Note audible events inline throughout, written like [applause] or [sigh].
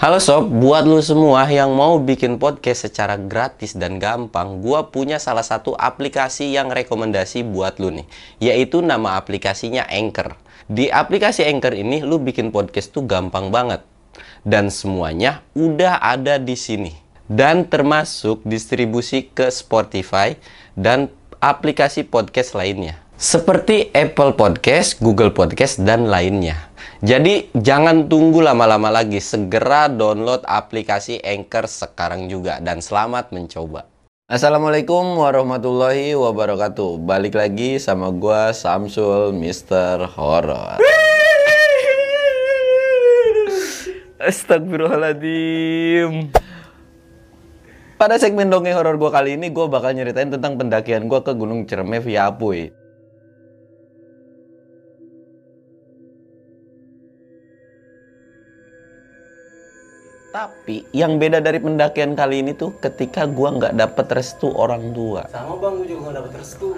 Halo sob, buat lu semua yang mau bikin podcast secara gratis dan gampang, gua punya salah satu aplikasi yang rekomendasi buat lu nih, yaitu nama aplikasinya Anchor. Di aplikasi Anchor ini lu bikin podcast tuh gampang banget. Dan semuanya udah ada di sini. Dan termasuk distribusi ke Spotify dan aplikasi podcast lainnya. Seperti Apple Podcast, Google Podcast, dan lainnya. Jadi jangan tunggu lama-lama lagi, segera download aplikasi Anchor sekarang juga dan selamat mencoba. Assalamualaikum warahmatullahi wabarakatuh. Balik lagi sama gua Samsul Mr. Horror. Astagfirullahaladzim. Pada segmen dongeng horor gua kali ini, gua bakal nyeritain tentang pendakian gua ke Gunung Cerme via Apuy. Tapi yang beda dari pendakian kali ini tuh ketika gua nggak dapet restu orang tua. Sama bang, gue juga gak dapet restu.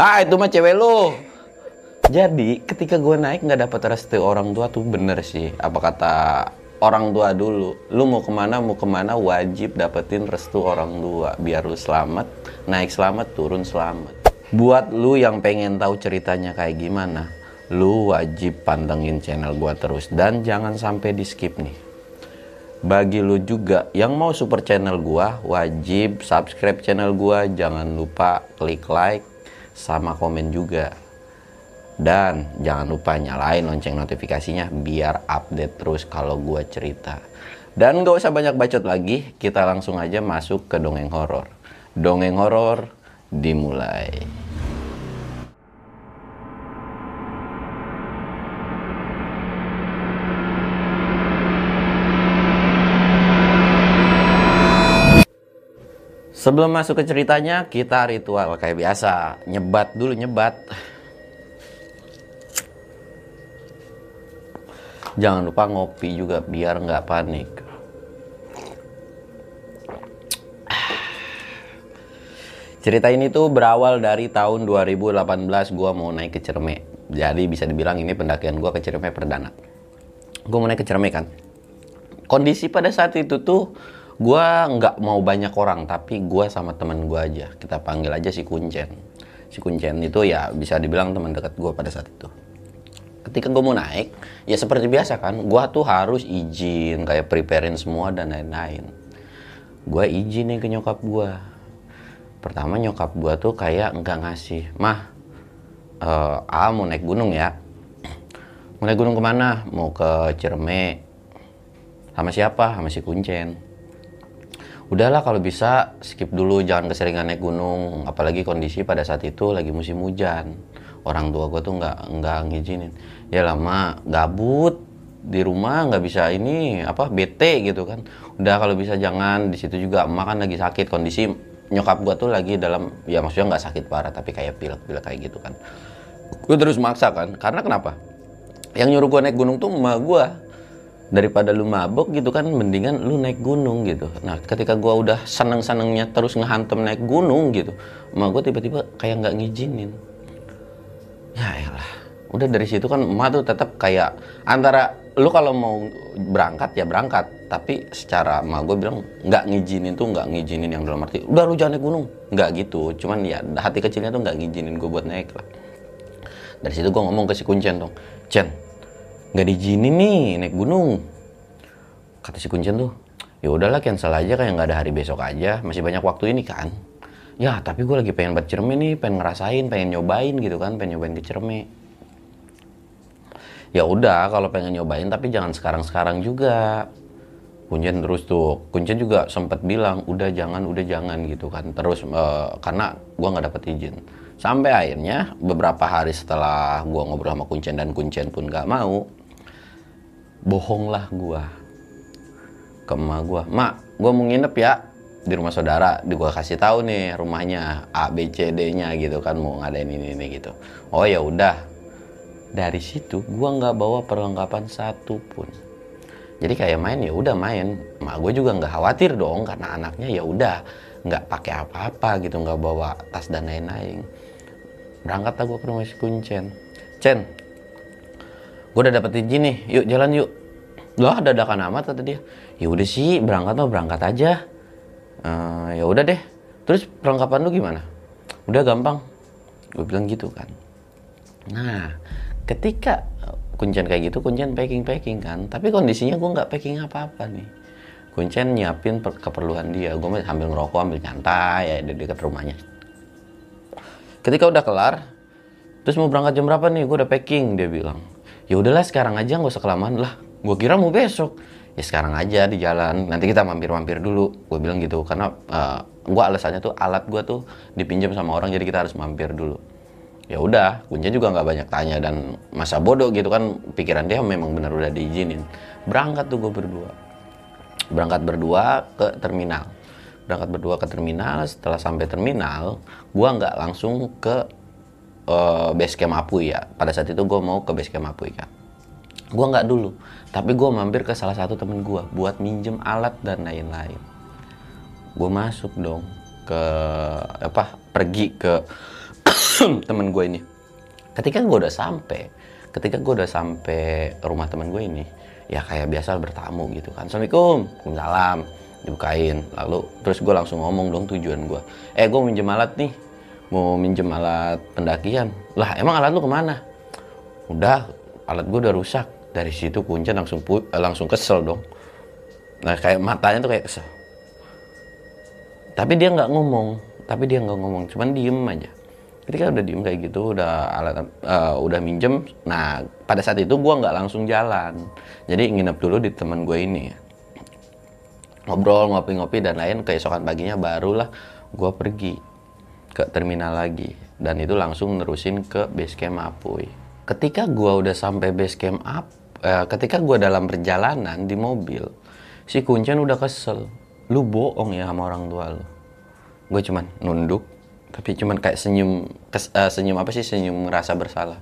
Ah itu mah cewek lu. Jadi ketika gua naik nggak dapet restu orang tua tuh bener sih. Apa kata orang tua dulu, lu mau ke mana mau ke mana wajib dapetin restu orang tua biar lu selamat, naik selamat, turun selamat. Buat lu yang pengen tahu ceritanya kayak gimana, lu wajib pantengin channel gua terus dan jangan sampai di skip nih bagi lu juga yang mau super channel gua wajib subscribe channel gua. Jangan lupa klik like sama komen juga. Dan jangan lupa nyalain lonceng notifikasinya biar update terus kalau gua cerita. Dan gak usah banyak bacot lagi kita langsung aja masuk ke dongeng horor. Dongeng horor dimulai Sebelum masuk ke ceritanya, kita ritual kayak biasa. Nyebat dulu, nyebat. Jangan lupa ngopi juga biar nggak panik. Cerita ini tuh berawal dari tahun 2018 gua mau naik ke Cerme. Jadi bisa dibilang ini pendakian gua ke Cerme perdana. Gua mau naik ke Cerme kan. Kondisi pada saat itu tuh gua nggak mau banyak orang tapi gua sama temen gua aja. Kita panggil aja si Kuncen. Si Kuncen itu ya bisa dibilang teman dekat gua pada saat itu. Ketika gua mau naik ya seperti biasa kan gua tuh harus izin kayak preparein semua dan lain-lain. Gua izin nih ke nyokap gua. Pertama nyokap gua tuh kayak nggak ngasih mah uh, ah mau naik gunung ya. Mau naik gunung ke mana? Mau ke Cireme. Sama siapa? Sama si Kuncen udahlah kalau bisa skip dulu jangan keseringan naik gunung. Apalagi kondisi pada saat itu lagi musim hujan. Orang tua gue tuh nggak nggak ngizinin. Ya lama gabut di rumah nggak bisa ini apa bete gitu kan. Udah kalau bisa jangan di situ juga emak kan lagi sakit. Kondisi nyokap gue tuh lagi dalam ya maksudnya nggak sakit parah tapi kayak pilek-pilek kayak gitu kan. Gue terus maksa kan karena kenapa? Yang nyuruh gue naik gunung tuh emak gue daripada lu mabok gitu kan mendingan lu naik gunung gitu. Nah ketika gua udah seneng senengnya terus ngehantem naik gunung gitu emak gua tiba-tiba kayak nggak ngizinin. Ya elah udah dari situ kan emak tuh tetap kayak antara lu kalau mau berangkat ya berangkat. Tapi secara emak gue bilang nggak ngizinin tuh nggak ngizinin yang dalam arti udah lu jangan naik gunung. Nggak gitu cuman ya hati kecilnya tuh nggak ngizinin gue buat naik lah. Dari situ gue ngomong ke si kuncen dong Cen nggak diizinin nih naik gunung. Kata si kuncen tuh ya udahlah cancel aja kayak nggak ada hari besok aja. Masih banyak waktu ini kan? Ya tapi gue lagi pengen cerme nih pengen ngerasain pengen nyobain gitu kan pengen nyobain ke cerme ya udah kalau pengen nyobain tapi jangan sekarang sekarang juga. Kuncen terus tuh kuncen juga sempat bilang udah jangan udah jangan gitu kan. Terus uh, karena gue nggak dapet izin. Sampai akhirnya beberapa hari setelah gue ngobrol sama kuncen dan kuncen pun nggak mau bohonglah gua ke emak gua. Mak gua mau nginep ya di rumah saudara. Di gua kasih tahu nih rumahnya A B C D nya gitu kan mau ngadain ini ini gitu. Oh ya udah. Dari situ gua nggak bawa perlengkapan satu pun jadi kayak main ya udah main. Mak gue juga nggak khawatir dong karena anaknya ya udah nggak pakai apa-apa gitu nggak bawa tas dan lain-lain. Berangkat gue ke rumah si kuncen. Cen gue udah dapet izin nih yuk jalan yuk. Lah dadakan amat kata dia. Ya udah sih berangkat mah berangkat aja. Uh, ya udah deh. Terus perlengkapan lu gimana? Udah gampang. Gue bilang gitu kan. Nah ketika kuncen kayak gitu kuncen packing packing kan. Tapi kondisinya gue nggak packing apa apa nih. Kuncen nyiapin keperluan dia. Gue sambil ngerokok ambil nyantai ya di dekat rumahnya. Ketika udah kelar terus mau berangkat jam berapa nih? Gue udah packing dia bilang ya udahlah sekarang aja nggak usah kelamaan lah. Gue kira mau besok. Ya sekarang aja di jalan. Nanti kita mampir-mampir dulu. Gue bilang gitu karena uh, eh, gue alasannya tuh alat gue tuh dipinjam sama orang jadi kita harus mampir dulu. Ya udah kunci juga nggak banyak tanya dan masa bodoh gitu kan pikiran dia memang benar udah diizinin. Berangkat tuh gue berdua. Berangkat berdua ke terminal. Berangkat berdua ke terminal. Setelah sampai terminal gue nggak langsung ke uh, base camp Apuy ya. Pada saat itu gue mau ke base camp Apuy kan gue nggak dulu tapi gue mampir ke salah satu temen gue buat minjem alat dan lain-lain. Gue masuk dong ke apa pergi ke [coughs] temen gue ini. Ketika gue udah sampai ketika gue udah sampai rumah temen gue ini ya kayak biasa bertamu gitu kan. Assalamualaikum salam dibukain. Lalu terus gue langsung ngomong dong tujuan gue eh gue minjem alat nih mau minjem alat pendakian. Lah emang alat lu ke mana? Udah alat gue udah rusak. Dari situ kuncen langsung pu langsung kesel dong. Nah kayak matanya tuh kayak kesel. Tapi dia nggak ngomong. Tapi dia nggak ngomong cuman diem aja. Ketika udah diem kayak gitu udah alat uh, udah minjem nah pada saat itu gue nggak langsung jalan. Jadi nginep dulu di teman gue ini. Ngobrol ngopi-ngopi dan lain keesokan paginya barulah gue pergi ke terminal lagi. Dan itu langsung nerusin ke base camp Apuy ketika gue udah sampai base camp up uh, ketika gue dalam perjalanan di mobil si kuncen udah kesel. Lu bohong ya sama orang tua lu. Gue cuman nunduk tapi cuman kayak senyum kes, uh, senyum apa sih? Senyum merasa bersalah.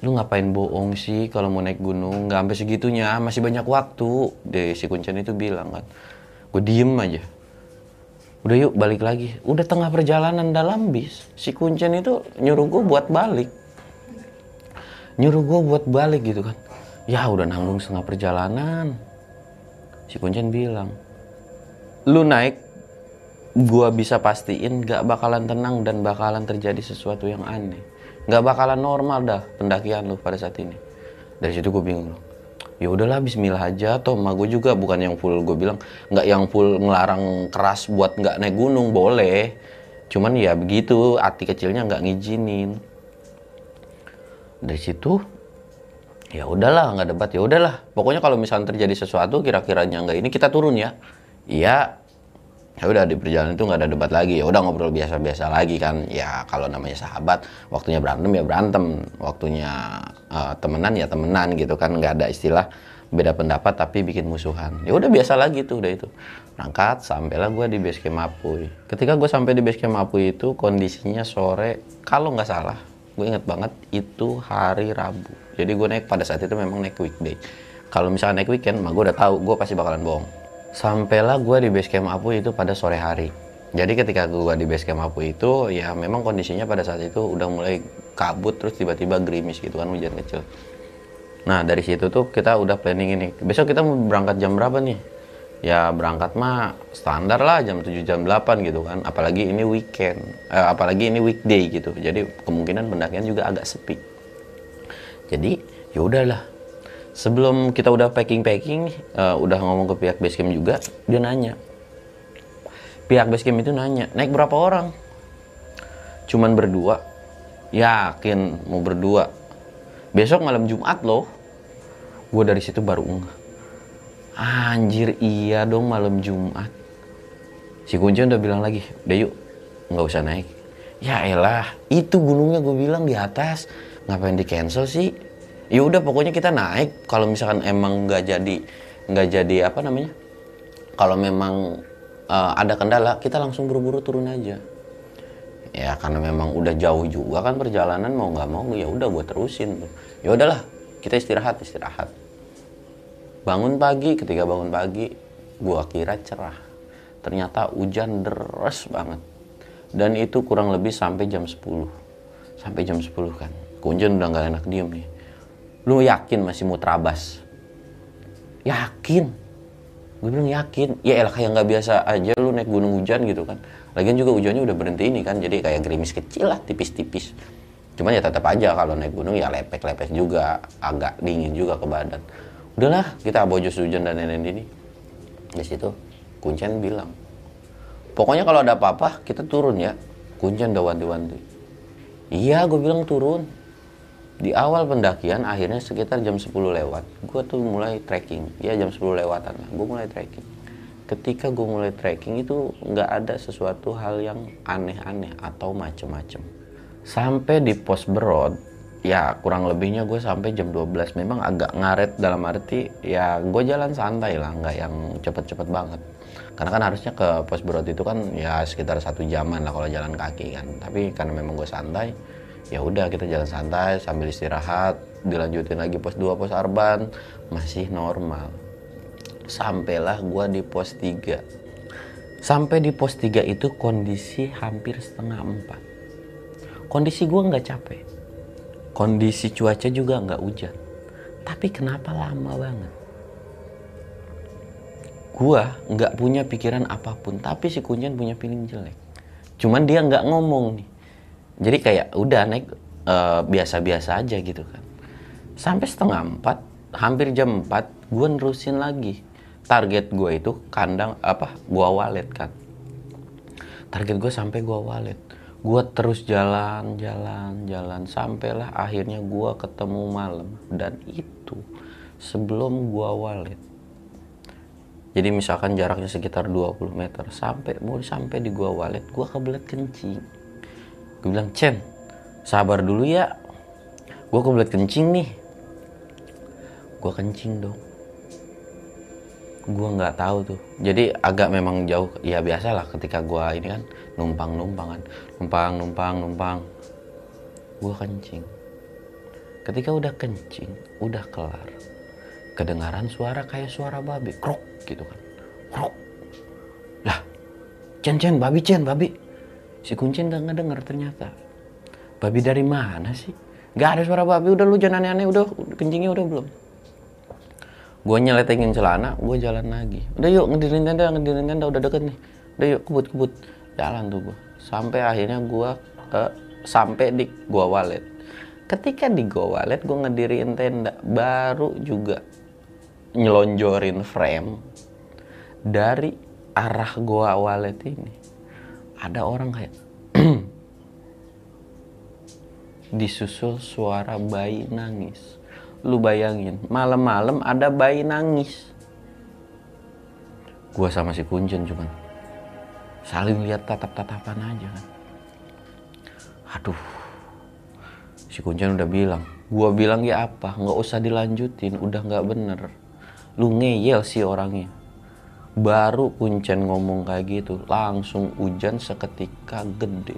Lu ngapain bohong sih kalau mau naik gunung? Nggak sampai segitunya masih banyak waktu. Deh si kuncen itu bilang kan gue diem aja udah yuk balik lagi. Udah tengah perjalanan dalam bis si kuncen itu nyuruh gue buat balik. Nyuruh gue buat balik gitu kan. Ya udah nanggung setengah perjalanan. Si kuncen bilang lu naik gua bisa pastiin gak bakalan tenang dan bakalan terjadi sesuatu yang aneh. Gak bakalan normal dah pendakian lu pada saat ini. Dari situ gue bingung ya udahlah Bismillah aja. Toh mah gue juga bukan yang full gue bilang nggak yang full ngelarang keras buat nggak naik gunung boleh. Cuman ya begitu hati kecilnya nggak ngizinin. Dari situ ya udahlah nggak debat ya udahlah. Pokoknya kalau misalnya terjadi sesuatu kira-kiranya nggak ini kita turun ya. Iya ya udah di perjalanan itu nggak ada debat lagi. Ya udah ngobrol biasa-biasa lagi kan. Ya kalau namanya sahabat waktunya berantem ya berantem. Waktunya uh, temenan ya temenan gitu kan. Nggak ada istilah beda pendapat tapi bikin musuhan. Ya udah biasa lagi tuh udah itu. Berangkat sampailah gue di base camp Apuy ketika gue sampai di base camp Apuy itu kondisinya sore kalau nggak salah gue inget banget itu hari Rabu. Jadi gue naik pada saat itu memang naik weekday. Kalau misalnya naik weekend mah gue udah tahu gue pasti bakalan bohong Sampailah gue di base camp Apu itu pada sore hari. Jadi ketika gue di base camp Apu itu ya memang kondisinya pada saat itu udah mulai kabut terus tiba-tiba gerimis gitu kan hujan kecil. Nah dari situ tuh kita udah planning ini. Besok kita mau berangkat jam berapa nih? Ya berangkat mah standar lah jam 7 jam 8 gitu kan. Apalagi ini weekend. Eh, apalagi ini weekday gitu. Jadi kemungkinan pendakian juga agak sepi. Jadi ya udahlah sebelum kita udah packing packing uh, udah ngomong ke pihak basecamp juga dia nanya. Pihak basecamp itu nanya naik berapa orang? Cuman berdua. Yakin mau berdua. Besok malam Jumat loh. Gue dari situ baru enggak anjir iya dong malam Jumat. Si kuncen udah bilang lagi udah yuk nggak usah naik. Ya elah itu gunungnya gue bilang di atas. Ngapain di cancel sih ya udah pokoknya kita naik. Kalau misalkan emang nggak jadi nggak jadi apa namanya? Kalau memang uh, ada kendala kita langsung buru-buru turun aja. Ya karena memang udah jauh juga kan perjalanan mau nggak mau ya udah gue terusin tuh. Ya udahlah kita istirahat istirahat. Bangun pagi ketika bangun pagi gue kira cerah. Ternyata hujan deras banget. Dan itu kurang lebih sampai jam 10 sampai jam 10 kan. Kunjung udah nggak enak diem nih Lu yakin masih mau terabas? Yakin. gue bilang yakin. Ya elah kayak nggak biasa aja lu naik gunung hujan gitu kan. Lagian juga hujannya udah berhenti ini kan jadi kayak gerimis kecil lah tipis-tipis. Cuman ya tetap aja kalau naik gunung ya lepek-lepek juga agak dingin juga ke badan. Udahlah kita abojos hujan dan lain-lain ini. Di situ kuncen bilang pokoknya kalau ada apa-apa kita turun ya. Kuncen udah wanti-wanti. Iya gue bilang turun di awal pendakian akhirnya sekitar jam 10 lewat gue tuh mulai trekking. Ya jam 10 lewatan lah gue mulai trekking. Ketika gue mulai trekking itu nggak ada sesuatu hal yang aneh-aneh atau macem-macem. Sampai di pos berod ya kurang lebihnya gue sampai jam 12 memang agak ngaret dalam arti ya gue jalan santai lah nggak yang cepet-cepet banget. Karena kan harusnya ke pos berod itu kan ya sekitar satu jaman lah kalau jalan kaki kan. Tapi karena memang gue santai ya udah kita jalan santai sambil istirahat dilanjutin lagi pos 2 pos arban. Masih normal. Sampailah gua di pos 3 sampai di pos 3 itu kondisi hampir setengah empat. Kondisi gua nggak capek. Kondisi cuaca juga nggak hujan. Tapi kenapa lama banget? Gua nggak punya pikiran apa pun tapi si kuncian punya feeling jelek. Cuman dia nggak ngomong nih jadi kayak udah naik eh, biasa-biasa uh, aja gitu kan. Sampai setengah empat hampir jam empat gue nerusin lagi. Target gue itu kandang apa gua walet kan. Target gue sampai gua walet. Gue terus jalan jalan jalan sampailah akhirnya gue ketemu malam. Dan itu sebelum gua walet. Jadi misalkan jaraknya sekitar 20 meter sampai mau sampai di gua walet gue kebelet kencing gue bilang Chen sabar dulu ya. Gue kebelet kencing nih. Gue kencing dong. Gue nggak tahu tuh. Jadi agak memang jauh ya biasa lah ketika gue ini kan numpang numpang kan. Numpang numpang numpang. Gue kencing. Ketika udah kencing udah kelar kedengaran suara kayak suara babi krok gitu kan. Krok. Lah Chen Chen babi Chen babi Si kuncin gak ngedenger ternyata. Babi dari mana sih? Gak ada suara babi, udah lu jangan aneh-aneh, udah kencingnya udah belum. Gue nyeletingin celana, gue jalan lagi. Udah yuk ngedirin tenda, ngedirin tenda udah deket nih. Udah yuk kebut-kebut. Jalan tuh gue. Sampai akhirnya gue uh, sampai di gua walet. Ketika di gua walet gue ngedirin tenda, baru juga nyelonjorin frame dari arah gua walet ini ada orang kayak [clears throat] disusul suara bayi nangis. Lu bayangin, malam-malam ada bayi nangis. Gua sama si Kuncen cuman saling lihat tatap-tatapan aja kan. Aduh, si Kuncen udah bilang, gua bilang ya apa, nggak usah dilanjutin, udah nggak bener. Lu ngeyel sih orangnya baru kuncen ngomong kayak gitu langsung hujan seketika gede.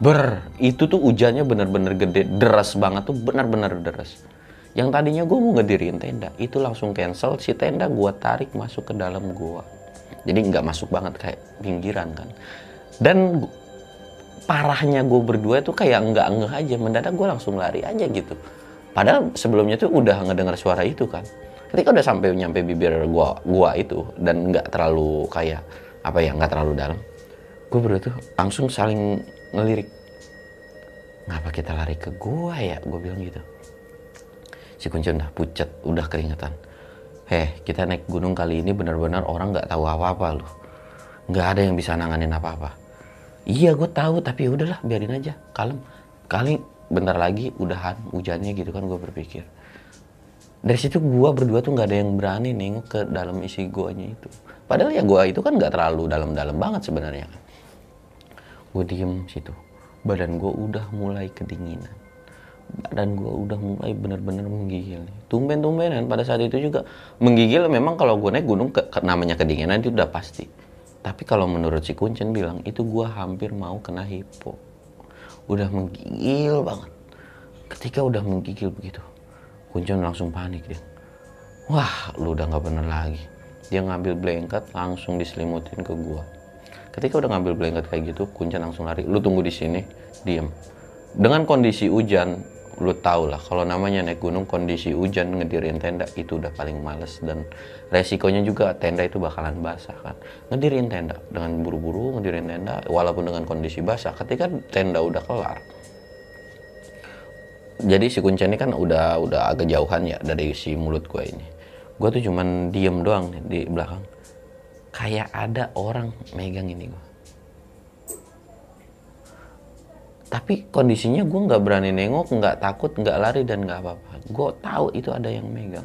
Ber itu tuh hujannya bener-bener gede deras banget tuh bener-bener deras. Yang tadinya gue mau ngedirin tenda itu langsung cancel si tenda gue tarik masuk ke dalam gua. Jadi nggak masuk banget kayak pinggiran kan. Dan parahnya gue berdua tuh kayak nggak ngeh aja mendadak gue langsung lari aja gitu. Padahal sebelumnya tuh udah ngedengar suara itu kan ketika udah sampai nyampe bibir gua gua itu dan nggak terlalu kayak apa ya nggak terlalu dalam gue berdua tuh langsung saling ngelirik. Ngapa kita lari ke gua ya? Gue bilang gitu. Si kunci udah pucat udah keringetan. Heh kita naik gunung kali ini benar-benar orang nggak tahu apa-apa loh nggak ada yang bisa nanganin apa-apa. Iya gue tahu tapi udahlah biarin aja. Kalem kali bentar lagi udahan hujannya gitu kan gue berpikir dari situ gua berdua tuh nggak ada yang berani nengok ke dalam isi guanya itu. Padahal ya gua itu kan nggak terlalu dalam-dalam banget sebenarnya kan. Gue diem situ. Badan gua udah mulai kedinginan. Badan gua udah mulai bener-bener menggigil tumben-tumbenan pada saat itu juga menggigil memang kalau gue naik gunung ke, namanya kedinginan itu udah pasti. Tapi kalau menurut si Kuncen bilang itu gua hampir mau kena hipo. Udah menggigil banget. Ketika udah menggigil begitu Kuncen langsung panik dia. Wah, lu udah nggak bener lagi. Dia ngambil blanket langsung diselimutin ke gua. Ketika udah ngambil blanket kayak gitu, Kuncen langsung lari. Lu tunggu di sini, diem. Dengan kondisi hujan, lu tau lah kalau namanya naik gunung kondisi hujan ngedirin tenda itu udah paling males dan resikonya juga tenda itu bakalan basah kan ngedirin tenda dengan buru-buru ngedirin tenda walaupun dengan kondisi basah ketika tenda udah kelar jadi si kuncen ini kan udah udah agak jauhan ya dari si mulut gue ini. Gue tuh cuman diem doang di belakang. Kayak ada orang megang ini gue tapi kondisinya gue nggak berani nengok nggak takut nggak lari dan nggak apa-apa. Gue tahu itu ada yang megang.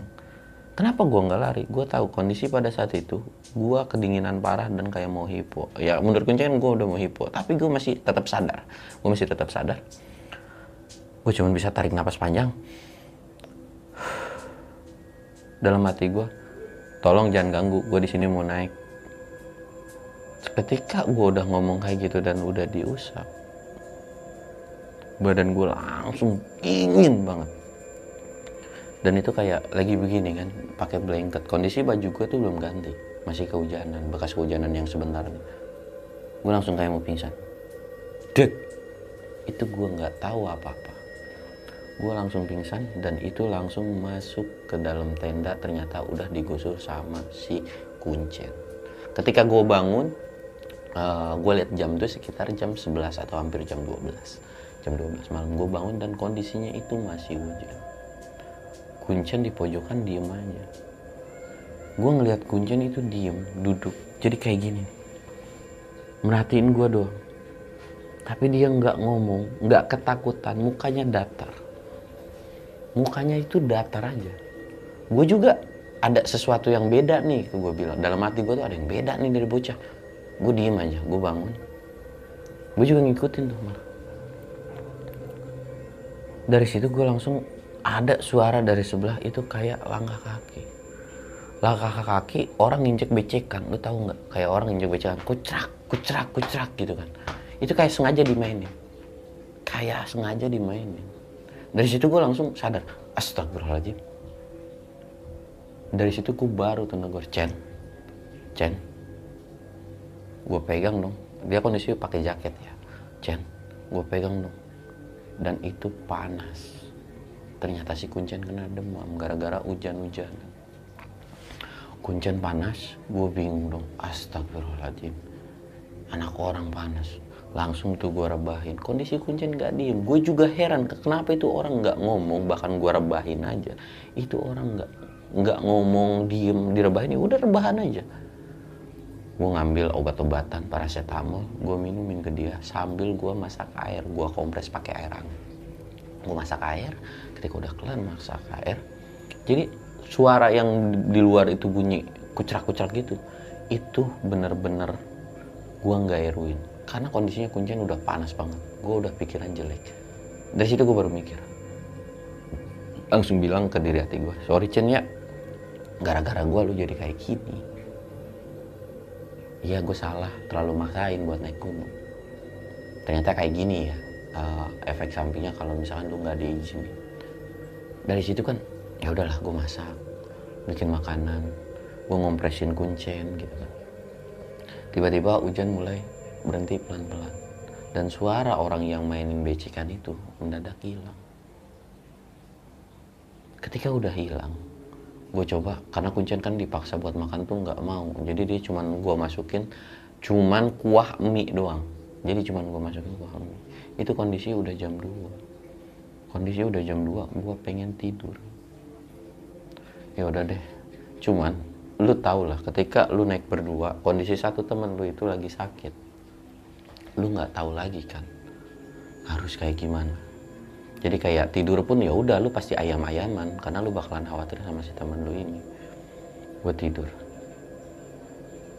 Kenapa gue nggak lari? Gue tahu kondisi pada saat itu gue kedinginan parah dan kayak mau hipo. Ya menurut kuncian gue udah mau hipo tapi gue masih tetap sadar. Gue masih tetap sadar gue cuma bisa tarik napas panjang. Dalam hati gue tolong jangan ganggu gue di sini mau naik. Ketika gue udah ngomong kayak gitu dan udah diusap badan gue langsung dingin banget. Dan itu kayak lagi begini kan pakai blanket. Kondisi baju gue tuh belum ganti masih kehujanan bekas kehujanan yang sebentar. Gue langsung kayak mau pingsan. Dek itu gue nggak tahu apa-apa gue langsung pingsan dan itu langsung masuk ke dalam tenda. Ternyata udah digusur sama si kuncen. Ketika gue bangun uh, eh, gue lihat jam itu sekitar jam 11 atau hampir jam 12 jam 12 malam. Gue bangun dan kondisinya itu masih hujan. Kuncen di pojokan diem aja. Gue ngeliat kuncen itu diem duduk. Jadi kayak gini. Merhatiin gue doang. Tapi dia nggak ngomong nggak ketakutan. Mukanya datar mukanya itu datar aja. Gue juga ada sesuatu yang beda nih gue bilang. Dalam hati gue tuh ada yang beda nih dari bocah. Gue diem aja gue bangun. Gue juga ngikutin tuh malah dari situ gue langsung ada suara dari sebelah itu kayak langkah kaki. Langkah kaki orang nginjek becekan. Lu tahu nggak? Kayak orang nginjek becekan kucrak kucrak kucrak gitu kan. Itu kayak sengaja dimainin. Kayak sengaja dimainin dari situ gue langsung sadar astagfirullahaladzim. Dari situ gue baru tuh gue Chen Chen gue pegang dong. Dia kondisi pakai jaket ya. Chen gue pegang dong. Dan itu panas. Ternyata si kuncen kena demam gara-gara hujan-hujan. Kuncen panas gue bingung dong. Astagfirullahaladzim. Anak orang panas langsung tuh gue rebahin. Kondisi kuncen gak diem. Gue juga heran kenapa itu orang nggak ngomong bahkan gue rebahin aja. Itu orang nggak nggak ngomong diem direbahin ya udah rebahan aja. Gue ngambil obat-obatan paracetamol gue minumin ke dia. Sambil gue masak air gue kompres pakai air hangat. Gue masak air ketika udah kelar masak air jadi suara yang di luar itu bunyi kucrak-kucrak gitu itu bener-bener gue nggak eruin karena kondisinya kuncian udah panas banget. Gue udah pikiran jelek. Dari situ gue baru mikir. Langsung bilang ke diri hati gue sorry Chen ya. Gara-gara gue lu jadi kayak gini. Iya gue salah. Terlalu maksain buat naik gunung. Ternyata kayak gini ya uh, efek sampingnya kalau misalkan lu nggak diizinin. Dari situ kan ya udahlah gue masak bikin makanan gue ngompresin kuncen gitu kan. Tiba-tiba hujan mulai berhenti pelan-pelan. Dan suara orang yang mainin becikan itu mendadak hilang. Ketika udah hilang gue coba karena kuncian kan dipaksa buat makan tuh nggak mau. Jadi dia cuman gue masukin cuman kuah mie doang. Jadi cuman gue masukin kuah mie. Itu kondisi udah jam 2 kondisi udah jam 2 gue pengen tidur. Ya udah deh. Cuman lu tau lah ketika lu naik berdua kondisi satu temen lu itu lagi sakit lu nggak tahu lagi kan? Harus kayak gimana? Jadi kayak tidur pun ya udah lu pasti ayam-ayaman karena lu bakalan khawatir sama si teman lu ini. Gue tidur.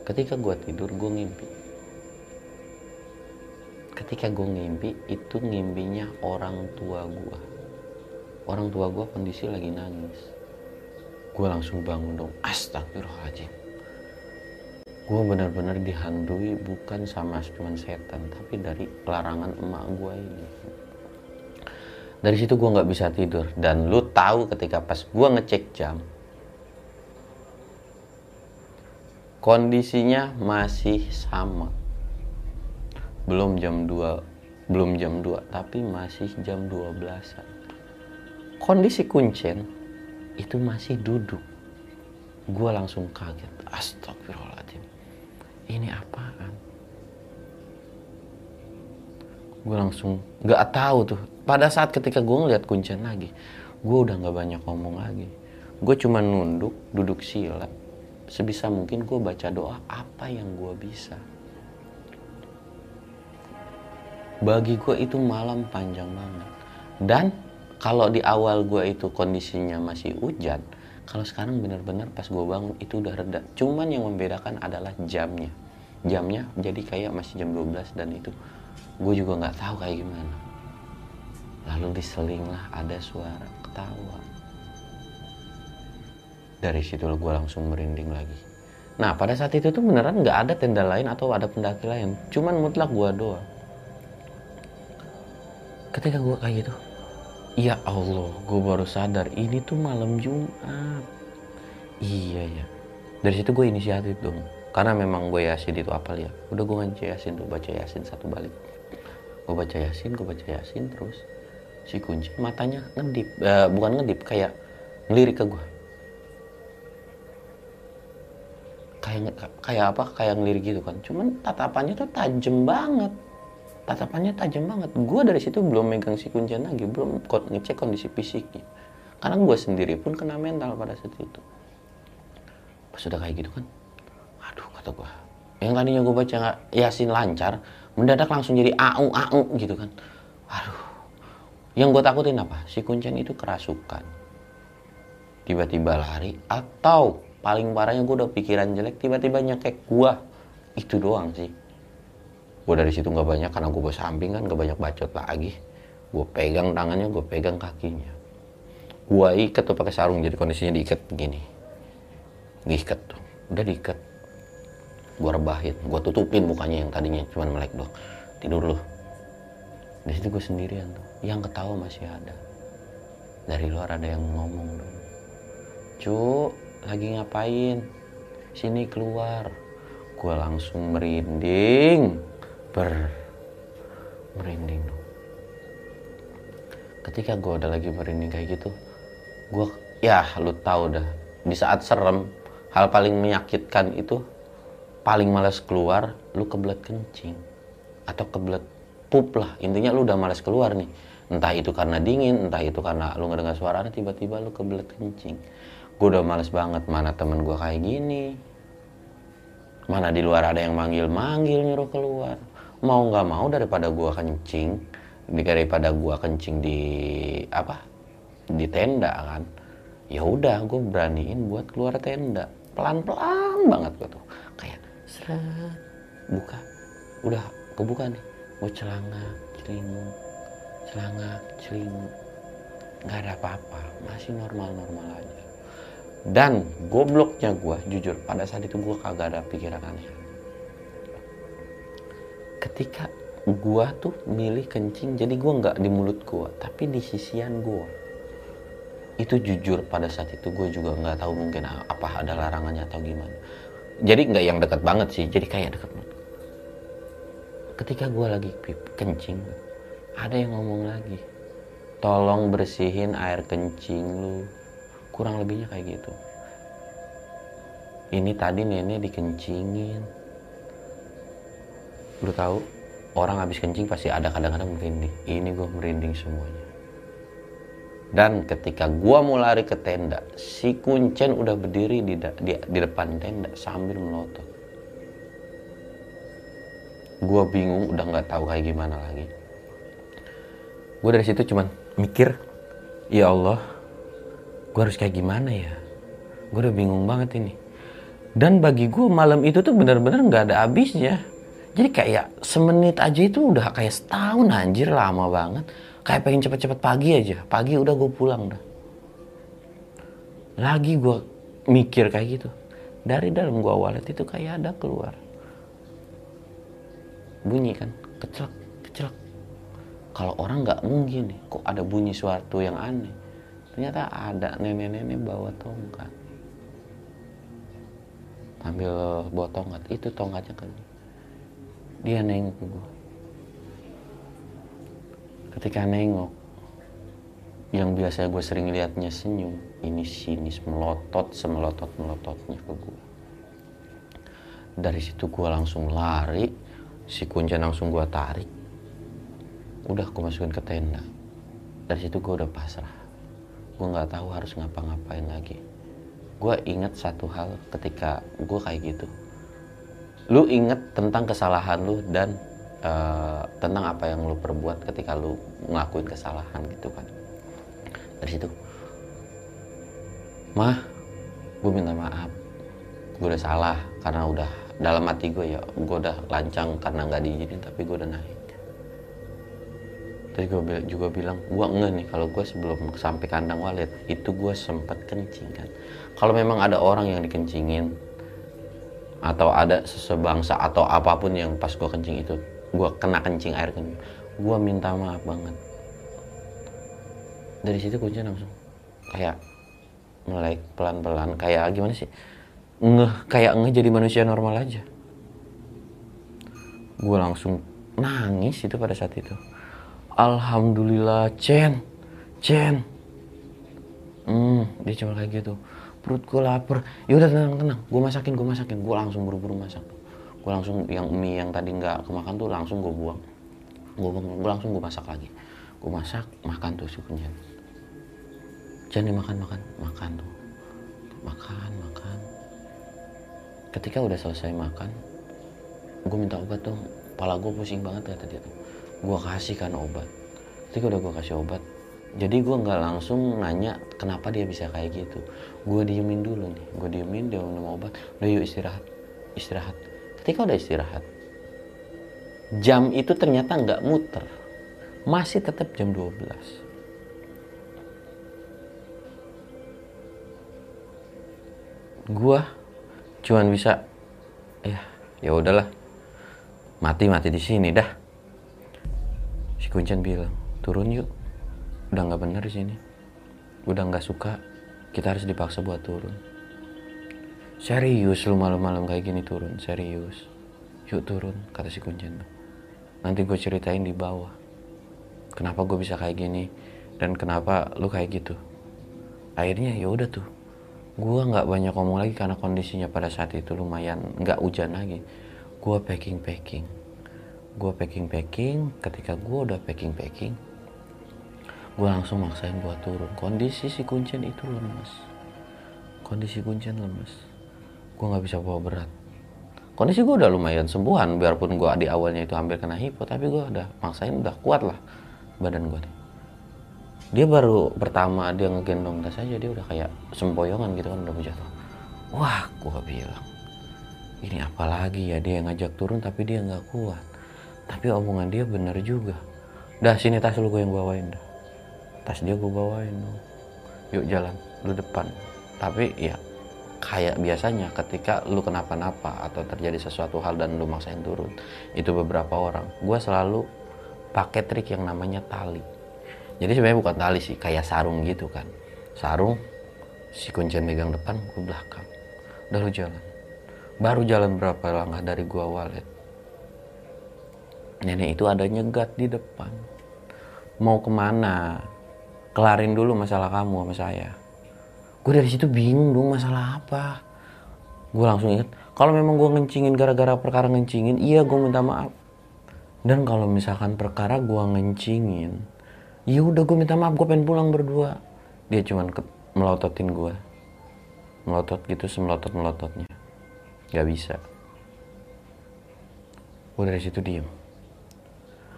Ketika gue tidur gue ngimpi. Ketika gue ngimpi itu ngimpinya orang tua gue orang tua gue kondisi lagi nangis. Gue langsung bangun dong. Astagfirullahaladzim gue benar-benar dihantui bukan sama cuma setan tapi dari pelarangan emak gue ini. Dari situ gue nggak bisa tidur. Dan lu tahu ketika pas gue ngecek jam kondisinya masih sama. Belum jam 2 belum jam 2 tapi masih jam 12an kondisi kuncen itu masih duduk. Gue langsung kaget. Astagfirullahaladzim ini apaan gue langsung nggak tahu tuh. Pada saat ketika gue ngeliat kuncen lagi gue udah nggak banyak ngomong lagi. Gue cuma nunduk duduk sila sebisa mungkin gue baca doa apa yang gue bisa. Bagi gue itu malam panjang banget. Dan kalau di awal gue itu kondisinya masih hujan kalau sekarang bener-bener pas gue bangun itu udah reda. Cuman yang membedakan adalah jamnya. Jamnya jadi kayak masih jam 12 dan itu gue juga nggak tahu kayak gimana. Lalu diselinglah ada suara ketawa. Dari situ gue langsung merinding lagi. Nah pada saat itu tuh beneran nggak ada tenda lain atau ada pendaki lain. Cuman mutlak gue doa ketika gue kayak gitu ya Allah gue baru sadar ini tuh malam Jumat. Iya ya. Dari situ gue inisiatif dong. Karena memang gue yasin itu apa ya. Udah gue ngaji yasin tuh baca yasin satu balik. Gue baca yasin gue baca yasin terus si kunci matanya ngedip uh, bukan ngedip kayak ngelirik ke gue kayak kayak apa kayak ngelirik gitu kan. Cuman tatapannya tuh tajam banget tatapannya tajam banget. Gue dari situ belum megang si kuncian lagi belum ngecek kondisi fisiknya. Karena gue sendiri pun kena mental pada saat itu. Pas sudah kayak gitu kan aduh kata gue yang tadinya gue baca yasin lancar mendadak langsung jadi au au gitu kan. Aduh. Yang gue takutin apa? Si kuncen itu kerasukan. Tiba-tiba lari atau paling parahnya gue udah pikiran jelek tiba-tiba nyekek gue itu doang sih gue dari situ nggak banyak karena gue samping kan gak banyak bacot lagi. Gue pegang tangannya gue pegang kakinya. Gue ikat tuh pakai sarung jadi kondisinya diikat begini. Diikat tuh udah diikat. Gue rebahin gue tutupin mukanya yang tadinya cuma melek doang. Tidur lu. Di situ gue sendirian tuh. Yang ketawa masih ada. Dari luar ada yang ngomong dong cu lagi ngapain? Sini keluar. Gue langsung merinding ber merinding. Ketika gue udah lagi merinding kayak gitu gue ya lu tahu dah. Di saat serem hal paling menyakitkan itu paling males keluar lu kebelet kencing atau kebelet pup lah. Intinya lu udah males keluar nih. Entah itu karena dingin entah itu karena lu ngedengar suaranya tiba-tiba lu kebelet kencing. Gue udah males banget mana temen gue kayak gini. Mana di luar ada yang manggil-manggil nyuruh keluar mau nggak mau daripada gue kencing daripada gue kencing di apa di tenda kan? Ya udah gue beraniin buat keluar tenda. Pelan-pelan banget gue tuh. Kayak seret buka. Udah kebuka nih. Mau celana celinguk celana celinguk nggak ada apa-apa. Masih normal-normal aja. Dan gobloknya gue jujur pada saat itu gue kagak ada pikiran aneh ketika gue tuh milih kencing jadi gue nggak di mulut gue tapi di sisian gue itu jujur pada saat itu gue juga nggak tahu mungkin apa ada larangannya atau gimana. Jadi nggak yang dekat banget sih jadi kayak dekat banget. Ketika gue lagi kencing ada yang ngomong lagi tolong bersihin air kencing lu. Kurang lebihnya kayak gitu. Ini tadi nenek dikencingin lu tahu orang habis kencing pasti ada kadang-kadang merinding ini gue merinding semuanya dan ketika gua mau lari ke tenda, si Kuncen udah berdiri di, di, di depan tenda sambil melotot. Gua bingung, udah nggak tahu kayak gimana lagi. Gue dari situ cuman mikir, ya Allah, gua harus kayak gimana ya? Gue udah bingung banget ini. Dan bagi gue malam itu tuh benar-benar nggak ada habisnya. Jadi kayak semenit aja itu udah kayak setahun anjir lama banget. Kayak pengen cepet-cepet pagi aja. Pagi udah gue pulang dah. Lagi gue mikir kayak gitu. Dari dalam gua wallet itu kayak ada keluar. Bunyi kan kecelak kecelak. Kalau orang nggak mungkin nih kok ada bunyi suatu yang aneh. Ternyata ada nenek-nenek bawa tongkat. Ambil bawa tongkat itu tongkatnya kan dia nengok ke gue ketika nengok yang biasanya gue sering liatnya senyum ini sinis melotot semelotot melototnya ke gue dari situ gue langsung lari si kuncen langsung gue tarik. Udah gue masukin ke tenda. Dari situ gue udah pasrah. Gue nggak tahu harus ngapa-ngapain lagi. Gue inget satu hal ketika gue kayak gitu lu inget tentang kesalahan lu dan uh, tentang apa yang lu perbuat ketika lu ngelakuin kesalahan gitu kan? Dari situ mah gue minta maaf. Gue udah salah karena udah dalam hati gue ya gue udah lancang karena nggak diizinin tapi gue udah naik. Tadi gue juga bilang gue enggak nih kalau gue sebelum sampai kandang walet itu gue sempat kencing kan. Kalau memang ada orang yang dikencingin atau ada sebangsa atau apa pun yang pas gue kencing itu gue kena kencing air kencing. Gue minta maaf banget. Dari situ kunci langsung. Kayak melek pelan-pelan kayak gimana sih? Ngeh kayak ngeh jadi manusia normal aja. Gue langsung nangis itu pada saat itu. Alhamdulillah Chen. Chen. Hmm dia cuma kayak gitu perut gue lapar yaudah tenang tenang. Gue masakin gue masakin. Gue langsung buru-buru masak. Gue langsung yang mie yang tadi nggak kemakan tuh langsung gue buang. Gue gue langsung gue masak lagi. Gue masak makan tuh si kunjan jangan makan makan makan tuh. Makan makan. Ketika udah selesai makan gue minta obat tuh kepala gue pusing banget kata dia tuh. Gue kasih kan obat. Ketika udah gue kasih obat jadi gue nggak langsung nanya kenapa dia bisa kayak gitu? Gue diemin dulu nih gue diemin dia minum obat. Udah yuk istirahat istirahat. Ketika udah istirahat jam itu ternyata nggak muter. Masih tetap jam 12 gua cuman bisa ya ya udahlah. Mati mati di sini dah. Si kuncen bilang turun yuk. Udah nggak bener di sini udah nggak suka kita harus dipaksa buat turun. Serius lu malam-malam kayak gini turun serius. Yuk turun kata si kuncen nanti gue ceritain di bawah. Kenapa gue bisa kayak gini? Dan kenapa lu kayak gitu? Akhirnya ya udah tuh. Gue nggak banyak ngomong lagi karena kondisinya pada saat itu lumayan nggak hujan lagi. Gue packing packing gue packing packing ketika gue udah packing packing gue langsung maksain buat turun. Kondisi si kuncen itu lemes. Kondisi kuncen lemes. Gue nggak bisa bawa berat. Kondisi gue udah lumayan sembuhan biarpun gue di awalnya itu hampir kena hipo tapi gue udah maksain udah kuat lah badan gue dia baru pertama dia ngegendong tas aja dia udah kayak sempoyongan gitu kan udah mau jatuh wah gua bilang ini apalagi ya dia ngajak turun tapi dia nggak kuat. Tapi omongan dia bener juga. Dah sini tas lu gue yang bawain dah tas dia gue bawain dong yuk jalan lu depan. Tapi ya kayak biasanya ketika lu kenapa-napa atau terjadi sesuatu hal dan lu maksain turun itu beberapa orang gue selalu pakai trik yang namanya tali. Jadi sebenarnya bukan tali sih kayak sarung gitu kan. Sarung si kuncen megang depan gue belakang. Udah lu jalan. Baru jalan berapa langkah dari gua walet nenek itu ada nyegat di depan. Mau ke mana kelarin dulu masalah kamu sama saya. Gue dari situ bingung dong masalah apa. Gue langsung inget kalau memang gue ngencingin gara-gara perkara ngencingin iya gue minta maaf. Dan kalau misalkan perkara gue ngencingin ya udah gue minta maaf gue pengen pulang berdua. Dia cuman ke, melototin gue melotot gitu semelotot melototnya nggak bisa. Gue dari situ diem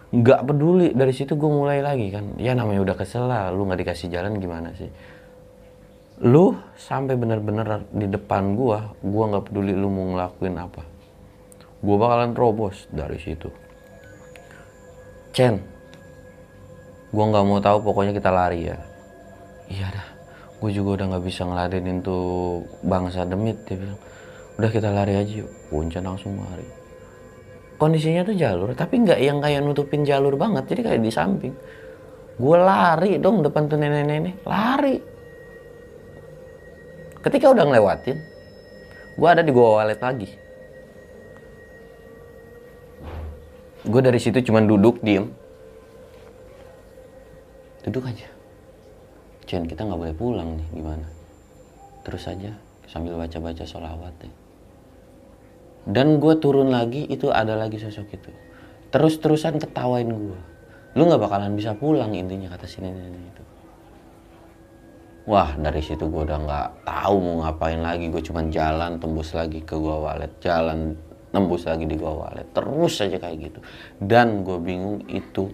nggak peduli dari situ gue mulai lagi kan. Ya namanya udah kesel lah lu nggak dikasih jalan gimana sih? Lu sampai bener-bener di depan gue gue nggak peduli lu mau ngelakuin apa. Gue bakalan terobos dari situ. Chen gue nggak mau tahu pokoknya kita lari ya. Iya dah gue juga udah nggak bisa ngeladenin tuh bangsa demit dia bilang. Udah kita lari aja yuk. Punca langsung lari kondisinya tuh jalur tapi nggak yang kayak nutupin jalur banget jadi kayak di samping. Gue lari dong depan tuh nenek-nenek lari. Ketika udah ngelewatin gue ada di gua walet lagi. Gue dari situ cuman duduk diem. Duduk aja. Chen kita nggak boleh pulang nih gimana? Terus saja sambil baca-baca sholawat ya dan gue turun lagi itu ada lagi sosok itu. Terus-terusan ketawain gue lu nggak bakalan bisa pulang intinya kata si nenek itu. Wah dari situ gue udah nggak tahu mau ngapain lagi. Gue cuman jalan tembus lagi ke gua walet jalan nembus lagi di gua walet terus saja kayak gitu. Dan gue bingung itu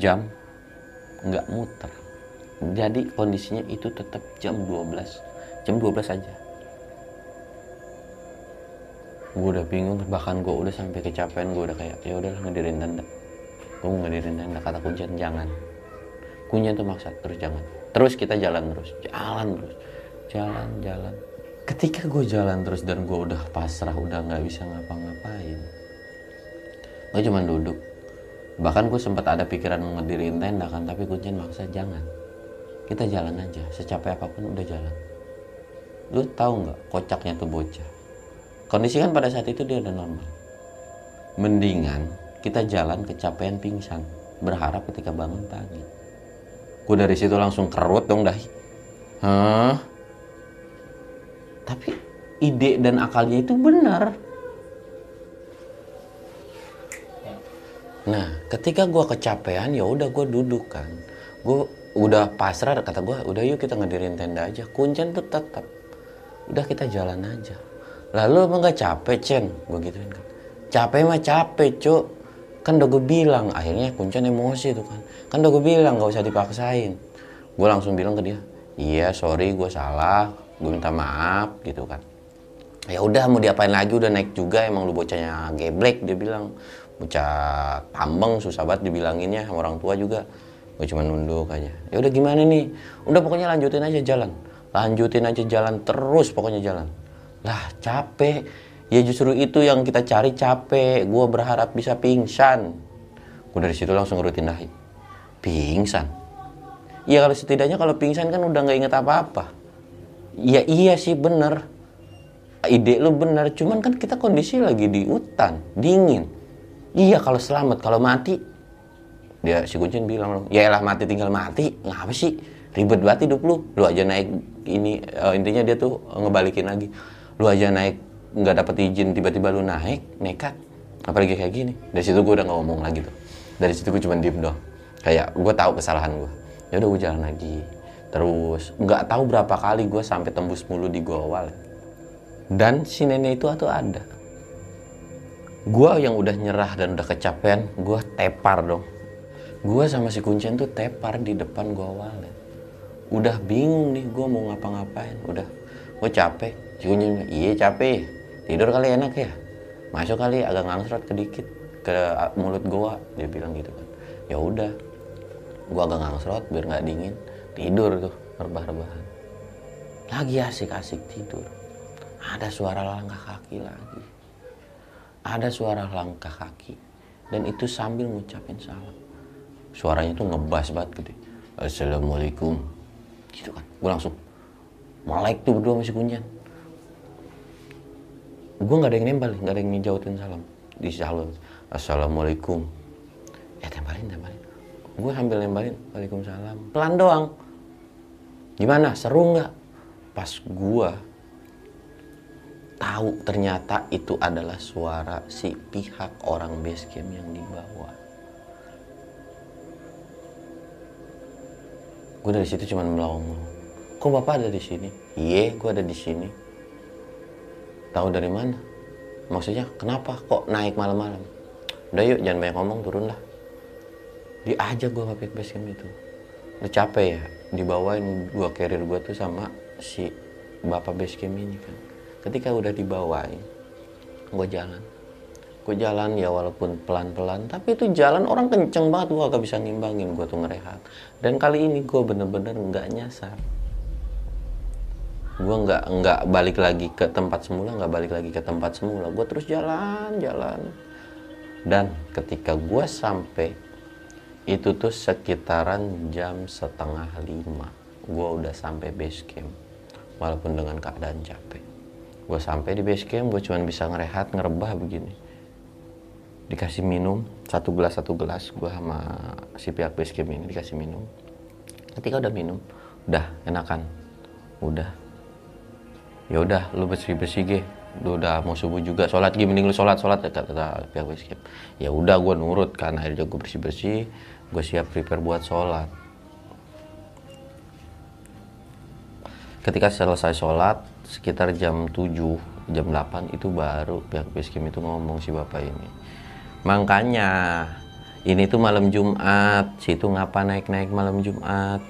jam nggak muter. Jadi kondisinya itu tetap jam 12 jam 12 aja gue udah bingung bahkan gue udah sampai kecapean gue udah kayak ya udahlah ngedirin tenda. Gue mau ngedirin tenda kata kuncian jangan. Kuncian tuh maksa terus jangan. Terus kita jalan terus jalan terus jalan jalan. Ketika gue jalan terus dan gue udah pasrah udah nggak bisa ngapa-ngapain gue cuma duduk. Bahkan gue sempat ada pikiran mau ngedirin tenda kan tapi kuncian maksa jangan. Kita jalan aja secapek apa pun udah jalan. Lu tahu nggak kocaknya tuh bocah kondisi kan pada saat itu dia udah normal. Mendingan kita jalan kecapean pingsan berharap ketika bangun pagi. Gue dari situ langsung kerut dong dahi Hah? tapi ide dan akalnya itu benar. Nah ketika gue kecapean ya udah gue duduk kan. Gue udah pasrah kata gue udah yuk kita ngedirin tenda aja. Kuncen tuh tetap udah kita jalan aja lalu emang gak capek Chen gue gituin kan capek mah capek cuk. Kan udah gue bilang akhirnya kuncen emosi tuh kan. Kan udah gue bilang gak usah dipaksain. Gue langsung bilang ke dia iya sorry gue salah. Gue minta maaf gitu kan. Ya udah mau diapain lagi? Udah naik juga emang lu bocahnya geblek dia bilang. Bocah tambeng susah banget dibilanginnya sama orang tua juga. Gue cuma nunduk aja. Ya udah gimana nih? Udah pokoknya lanjutin aja jalan. Lanjutin aja jalan terus pokoknya jalan lah capek. Ya justru itu yang kita cari capek. Gue berharap bisa pingsan. Gue dari situ langsung ngurutin dahi pingsan? Ya kalau setidaknya kalau pingsan kan udah nggak inget apa-apa. Ya iya sih bener. Ide lu bener. Cuman kan kita kondisi lagi di hutan dingin. Iya kalau selamat. Kalau mati dia si kuncin bilang ya lah mati tinggal mati. Ngapa sih? Ribet banget hidup lu. Lu aja naik ini uh, intinya dia tuh ngebalikin lagi lu aja naik nggak dapat izin tiba-tiba lu naik nekat. Apalagi kayak gini. Dari situ gue udah nggak ngomong lagi tuh. Dari situ gue cuma diem doang. Kayak gue tahu kesalahan gue ya udah gue jalan lagi. Terus nggak tahu berapa kali gue sampai tembus mulu di gua awal dan si nenek itu tuh ada. Gue yang udah nyerah dan udah kecapean gue tepar dong. Gue sama si kuncen tuh tepar di depan gua awal udah bingung nih gue mau ngapa-ngapain. Udah gue capek bilang iya capek. Tidur kali enak ya. Masuk kali agak ngangsrot kedikit ke mulut gua. Dia bilang gitu kan. Ya udah. Gua agak ngangsrot biar nggak dingin. Tidur tuh rebah-rebahan. Lagi asik-asik tidur. Ada suara langkah kaki lagi. Ada suara langkah kaki. Dan itu sambil ngucapin salam. Suaranya tuh ngebas banget gitu. Assalamualaikum. Gitu kan. Gue langsung melek tuh berdua masih kunjan gue nggak ada yang nembal nggak ada yang ngejauhin salam. Di salam assalamualaikum. Ya tembalin tembalin. Gue sambil nembalin waalaikumsalam. Pelan doang. Gimana seru nggak? Pas gue tahu ternyata itu adalah suara si pihak orang base camp yang dibawa. Gue dari situ cuman melawang kok bapak ada di sini? Iya gue ada di sini Tahu dari mana? Maksudnya kenapa kok naik malam-malam? Udah yuk jangan banyak ngomong turun lah. Diajak gue base camp itu. Udah capek ya dibawain dua carrier gue tuh sama si bapak base camp ini kan. Ketika udah dibawain, gue jalan. Gue jalan ya walaupun pelan-pelan, tapi itu jalan orang kenceng banget gue gak bisa ngimbangin gue tuh ngerehat. Dan kali ini gue bener-bener nggak nyasar gue nggak nggak balik lagi ke tempat semula nggak balik lagi ke tempat semula. Gue terus jalan jalan. Dan ketika gue sampai itu tuh sekitaran jam setengah lima gue udah sampai base camp. Walaupun dengan keadaan capek. Gue sampai di base camp gue cuma bisa ngerehat ngerebah begini. Dikasih minum satu gelas satu gelas gue sama si pihak base camp ini dikasih minum. Ketika udah minum udah enakan. Udah ya udah lu bersih bersih ge. Lu udah mau subuh juga. Sholat gini mending lu sholat sholat kata kata pihak base camp ya udah gue nurut kan akhirnya gue bersih bersih gue siap prepare buat sholat. Ketika selesai sholat sekitar jam 7 jam 8 itu baru pihak base camp itu ngomong si bapak ini. Makanya ini tuh malam Jumat situ ngapa naik-naik malam Jumat?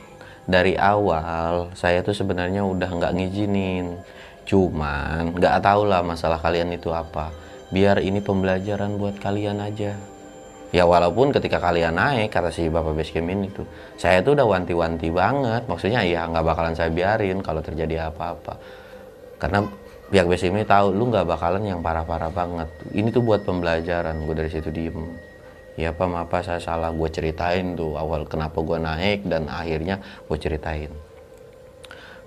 Dari awal saya tuh sebenarnya udah nggak ngizinin cuman nggak tahu lah masalah kalian itu apa. Biar ini pembelajaran buat kalian aja. Ya walaupun ketika kalian naik kata si bapak basecamp ini tuh saya tuh udah wanti-wanti banget. Maksudnya ya nggak bakalan saya biarin kalau terjadi apa-apa. Karena pihak basecamp ini tahu lu nggak bakalan yang parah-parah banget. Ini tuh buat pembelajaran gue dari situ diem. Ya apa apa saya salah. Gue ceritain tuh awal kenapa gue naik dan akhirnya gue ceritain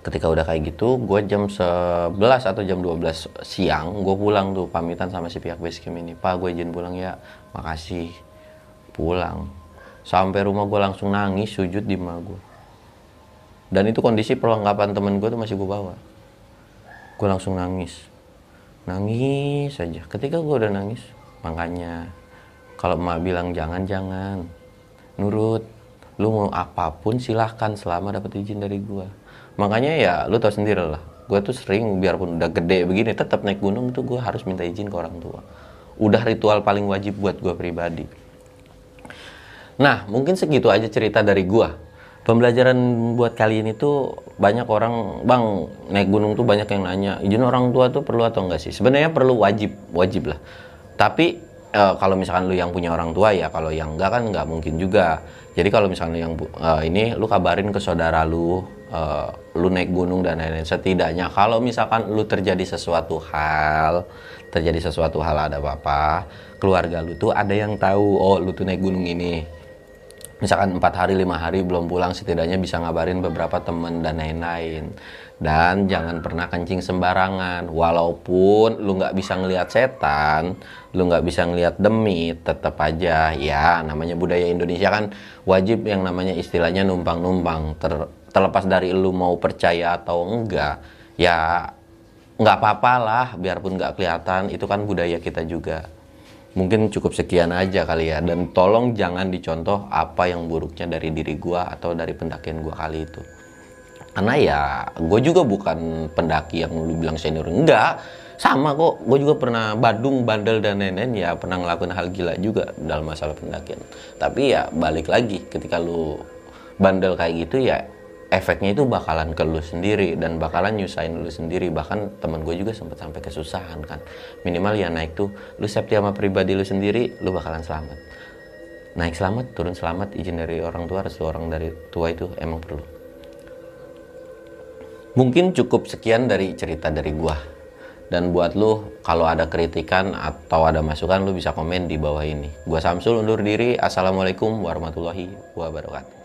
ketika udah kayak gitu gue jam 11 atau jam 12 siang gue pulang tuh pamitan sama si pihak base camp ini. Pak gue izin pulang ya. Makasih. Pulang. Sampai rumah gue langsung nangis sujud di rumah gue dan itu kondisi perlengkapan temen gue tuh masih gue bawa. Gue langsung nangis. Nangis saja ketika gue udah nangis makanya kalau emak bilang jangan jangan. Nurut. Lu mau apa pun silahkan selama dapat izin dari gua makanya ya lu tau sendiri lah. Gue tuh sering biarpun udah gede begini tetap naik gunung tuh gue harus minta izin ke orang tua. Udah ritual paling wajib buat gue pribadi. Nah mungkin segitu aja cerita dari gue pembelajaran buat kalian itu banyak orang bang naik gunung tuh banyak yang nanya izin orang tua tuh perlu atau enggak sih? Sebenarnya perlu wajib wajib lah. Tapi uh, kalau misalkan lu yang punya orang tua ya kalau yang enggak kan nggak mungkin juga. Jadi kalau misalnya yang uh, ini lu kabarin ke saudara lu uh, lu naik gunung dan lain-lain. Setidaknya kalau misalkan lu terjadi sesuatu hal terjadi sesuatu hal ada apa-apa keluarga lu tuh ada yang tahu oh lu tuh naik gunung ini. Misalkan empat hari lima hari belum pulang setidaknya bisa ngabarin beberapa temen dan lain-lain. Dan jangan pernah kencing sembarangan. Walaupun lu nggak bisa ngelihat setan lu nggak bisa ngelihat demi tetap aja. Ya namanya budaya Indonesia kan wajib yang namanya istilahnya numpang-numpang Ter, terlepas dari lu mau percaya atau enggak ya nggak apa-apa lah biarpun nggak kelihatan itu kan budaya kita juga. Mungkin cukup sekian aja kali ya dan tolong jangan dicontoh apa yang buruknya dari diri gua atau dari pendakian gua kali itu. Karena ya gue juga bukan pendaki yang lu bilang senior enggak. Sama kok gue juga pernah badung bandel dan lain-lain ya pernah ngelakuin hal gila juga dalam masalah pendakian. Tapi ya balik lagi ketika lu bandel kayak gitu ya efeknya itu bakalan ke lu sendiri dan bakalan nyusahin lu sendiri bahkan teman gue juga sempat sampai kesusahan kan minimal ya naik tuh lu safety sama pribadi lu sendiri lu bakalan selamat naik selamat turun selamat izin dari orang tua restu orang dari tua itu emang perlu Mungkin cukup sekian dari cerita dari gua. Dan buat lu kalau ada kritikan atau ada masukan lu bisa komen di bawah ini. Gua Samsul undur diri. Assalamualaikum warahmatullahi wabarakatuh.